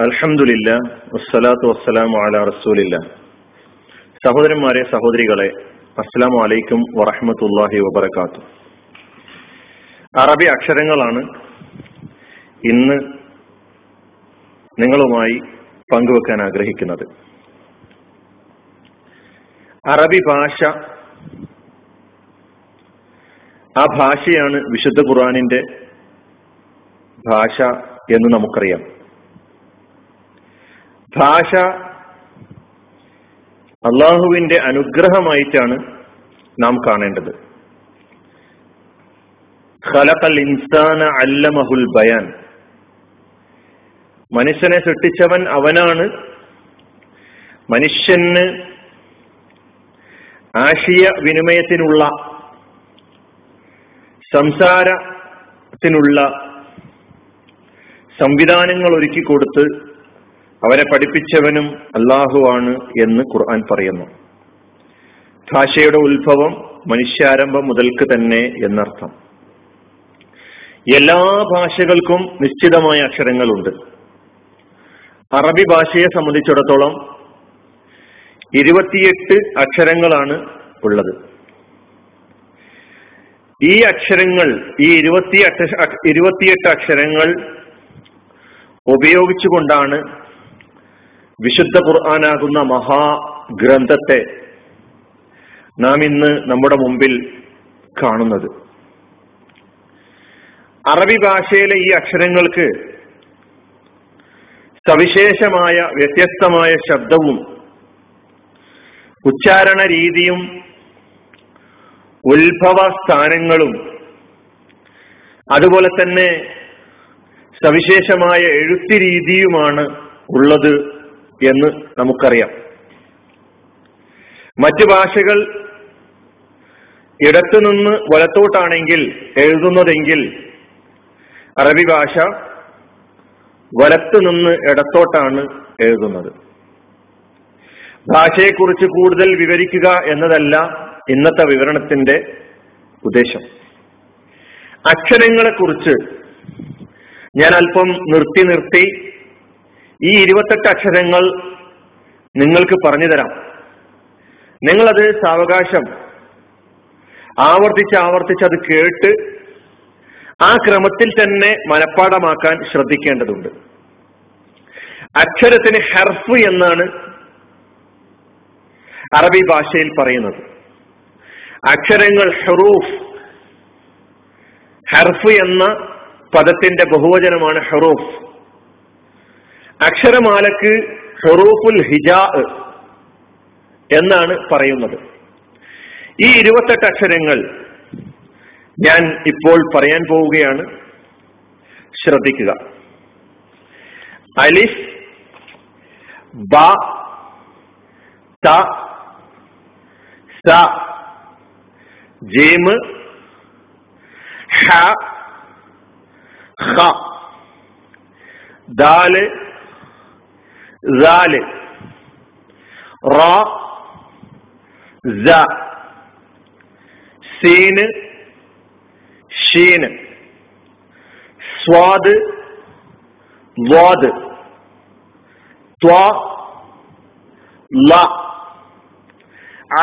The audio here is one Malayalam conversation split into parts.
അൽഹംദുലില്ല വസ്സലാത്തു വസ്സലാമു അല റസൂലില്ല. സഹോദരന്മാരെ സഹോദരികളെ അസ്സലാമു വലൈക്കും വറഹമത്തല്ലാഹി വബർക്കാത്തു അറബി അക്ഷരങ്ങളാണ് ഇന്ന് നിങ്ങളുമായി പങ്കുവെക്കാൻ ആഗ്രഹിക്കുന്നത്. അറബി ഭാഷ ആ ഭാഷയാണ് വിശുദ്ധ ഖുർആാനിന്റെ ഭാഷ എന്ന് നമുക്കറിയാം. ഭാഷ അള്ളാഹുവിന്റെ അനുഗ്രഹമായിട്ടാണ് നാം കാണേണ്ടത്. ഖലഖൽ ഇൻസാന അല്ലമഹുൽ ബയാൻ. മനുഷ്യനെ സൃഷ്ടിച്ചവൻ അവനാണ്. മനുഷ്യന് ആശയ വിനിമയത്തിനുള്ള സംസാരത്തിനുള്ള സംവിധാനങ്ങൾ ഒരുക്കി കൊടുത്ത് അവരെ പഠിപ്പിച്ചവനും അള്ളാഹുവാണ് എന്ന് ഖുർആൻ പറയുന്നു. ഭാഷയുടെ ഉത്ഭവം മനുഷ്യാരംഭം മുതൽക്ക് തന്നെ എന്നർത്ഥം. എല്ലാ ഭാഷകൾക്കും നിശ്ചിതമായ അക്ഷരങ്ങളുണ്ട്. അറബി ഭാഷയെ സംബന്ധിച്ചിടത്തോളം ഇരുപത്തിയെട്ട് അക്ഷരങ്ങളാണ് ഉള്ളത്. ഈ അക്ഷരങ്ങൾ ഈ ഇരുപത്തി ഇരുപത്തിയെട്ട് അക്ഷരങ്ങൾ ഉപയോഗിച്ചുകൊണ്ടാണ് വിശുദ്ധ ഖുർആാനാകുന്ന മഹാഗ്രന്ഥത്തെ നാം ഇന്ന് നമ്മുടെ മുമ്പിൽ കാണുന്നത്. അറബി ഭാഷയിലെ ഈ അക്ഷരങ്ങൾക്ക് സവിശേഷമായ വ്യത്യസ്തമായ ശബ്ദവും ഉച്ചാരണ രീതിയും ഉത്ഭവ സ്ഥാനങ്ങളും അതുപോലെ തന്നെ സവിശേഷമായ എഴുത്തി രീതിയുമാണ് ഉള്ളത് എന്ന് നമുക്കറിയാം. മറ്റു ഭാഷകൾ ഇടത്തുനിന്ന് വലത്തോട്ടാണെങ്കിൽ എഴുതുന്നതെങ്കിൽ അറബി ഭാഷ വലത്തു നിന്ന് ഇടത്തോട്ടാണ് എഴുതുന്നത്. ഭാഷയെക്കുറിച്ച് കൂടുതൽ വിവരിക്കുക എന്നതല്ല ഇന്നത്തെ വിവരണത്തിന്റെ ഉദ്ദേശം. അക്ഷരങ്ങളെക്കുറിച്ച് ഞാൻ അല്പം നിർത്തി നിർത്തി ഈ ഇരുപത്തെട്ട് അക്ഷരങ്ങൾ നിങ്ങൾക്ക് പറഞ്ഞു തരാം. നിങ്ങളത് സാവകാശം. ആവർത്തിച്ച് ആവർത്തിച്ച് അത് കേട്ട് ആ ക്രമത്തിൽ തന്നെ മനഃപ്പാടമാക്കാൻ ശ്രദ്ധിക്കേണ്ടതുണ്ട്. അക്ഷരത്തിന് ഹെർഫ് എന്നാണ് അറബി ഭാഷയിൽ പറയുന്നത്. അക്ഷരങ്ങൾ ഹെറൂഫ് ഹെർഫ് എന്ന പദത്തിന്റെ ബഹുവചനമാണ് ഹെറൂഫ്. അക്ഷരമാലക്ക് ഹൊറൂഫുൽ ഹിജാ എന്നാണ് പറയുന്നത്. ഈ ഇരുപത്തെട്ട് അക്ഷരങ്ങൾ ഞാൻ ഇപ്പോൾ പറയാൻ പോവുകയാണ്. ശ്രദ്ധിക്കുക. അലിഫ് ബ ത സ ജീമ് ഹ ദാൽ റാൽ റാ സ സീന് ഷീന് സ്വാദ് വാദ് ത്വ ല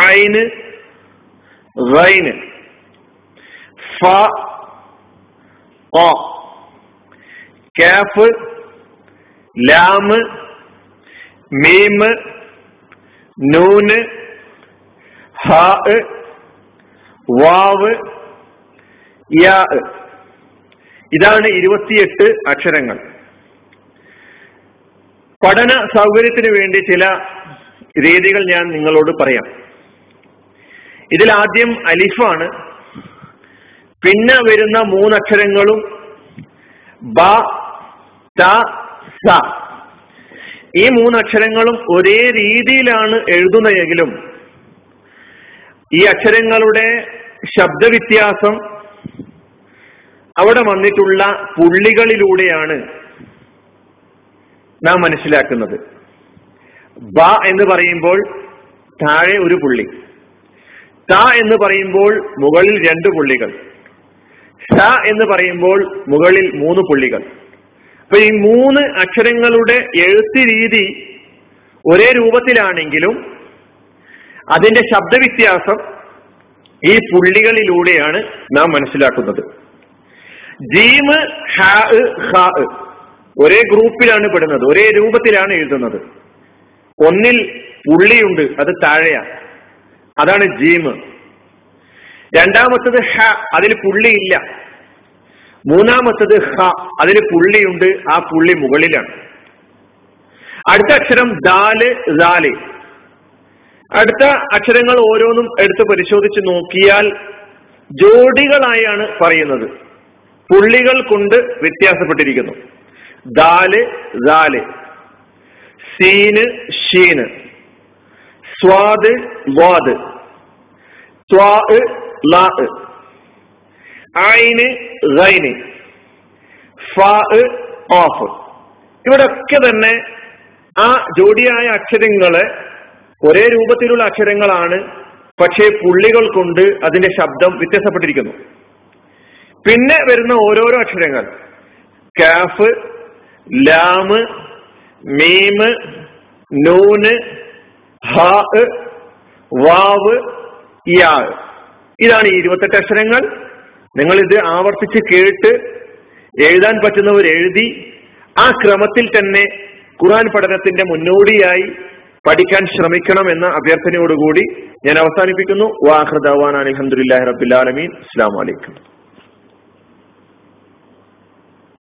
ഐന് റൈന് ഫ കാഫ് ലാമ് മീമ് നൂന് ഹാ വാവ് യാ. ഇതാണ് ഇരുപത്തിയെട്ട് അക്ഷരങ്ങൾ. പഠന സൗകര്യത്തിന് വേണ്ടി ചില രീതികൾ ഞാൻ നിങ്ങളോട് പറയാം. ഇതിൽ ആദ്യം അലിഫാണ്. പിന്നെ വരുന്ന മൂന്നക്ഷരങ്ങളും ബ ത സ. ഈ മൂന്നക്ഷരങ്ങളും ഒരേ രീതിയിലാണ് എഴുതുന്നതെങ്കിലും ഈ അക്ഷരങ്ങളുടെ ശബ്ദവ്യത്യാസം അവിടെ വന്നിട്ടുള്ള പുള്ളികളിലൂടെയാണ് നാം മനസ്സിലാക്കുന്നത്. ബ എന്ന് പറയുമ്പോൾ താഴെ ഒരു പുള്ളി. ത എന്ന് പറയുമ്പോൾ മുകളിൽ രണ്ട് പുള്ളികൾ. ഷ എന്ന് പറയുമ്പോൾ മുകളിൽ മൂന്ന് പുള്ളികൾ. അപ്പൊ ഈ മൂന്ന് അക്ഷരങ്ങളുടെ എഴുത്ത് രീതി ഒരേ രൂപത്തിലാണെങ്കിലും അതിന്റെ ശബ്ദവ്യത്യാസം ഈ പുള്ളികളിലൂടെയാണ് നാം മനസ്സിലാക്കുന്നത്. ജീമ് ഒരേ ഗ്രൂപ്പിലാണ് പെടുന്നത് ഒരേ രൂപത്തിലാണ് എഴുതുന്നത്. ഒന്നിൽ പുള്ളിയുണ്ട് അത് താഴെയാ. അതാണ് ജീമ് രണ്ടാമത്തത് ഹ അതിൽ പുള്ളിയില്ല. മൂന്നാമത്തത് ഹ അതിൽ പുള്ളിയുണ്ട് ആ പുള്ളി മുകളിലാണ്. അടുത്ത അക്ഷരം ദാൽ ദാൽ. അടുത്ത അക്ഷരങ്ങൾ ഓരോന്നും എടുത്ത് പരിശോധിച്ച് നോക്കിയാൽ ജോഡികളായാണ് പറയുന്നത്. പുള്ളികൾ കൊണ്ട് വ്യത്യാസപ്പെട്ടിരിക്കുന്നു. ദാൽ ദാൽ. സീന് ഷീന്. സ്വാദ് വാദ്. ലാ. ഐന് ഗൈന്. ഓഫ്. ഇവിടൊക്കെ തന്നെ ആ ജോഡിയായ അക്ഷരങ്ങളെ ഒരേ രൂപത്തിലുള്ള അക്ഷരങ്ങളാണ്. പക്ഷേ പുള്ളികൾ കൊണ്ട് അതിന്റെ ശബ്ദം വ്യത്യാസപ്പെട്ടിരിക്കുന്നു. പിന്നെ വരുന്ന ഓരോരോ അക്ഷരങ്ങൾ. കാഫ് ലാമ് മീമ് നൂന് ഹ വാവ് യാ. ഇതാണ് ഈ ഇരുപത്തെട്ട് അക്ഷരങ്ങൾ. നിങ്ങൾ ഇത് ആവർത്തിച്ച് കേട്ട് എഴുതാൻ പറ്റുന്നവർ എഴുതി ആ ക്രമത്തിൽ തന്നെ ഖുറാൻ പഠനത്തിന്റെ മുന്നോടിയായി പഠിക്കാൻ ശ്രമിക്കണം എന്ന അഭ്യർത്ഥനയോടുകൂടി ഞാൻ അവസാനിപ്പിക്കുന്നു. വാഹൃദാൻ അലഹമുല്ലാ റബുലാലമീൻ അസ്സാം വലൈക്കും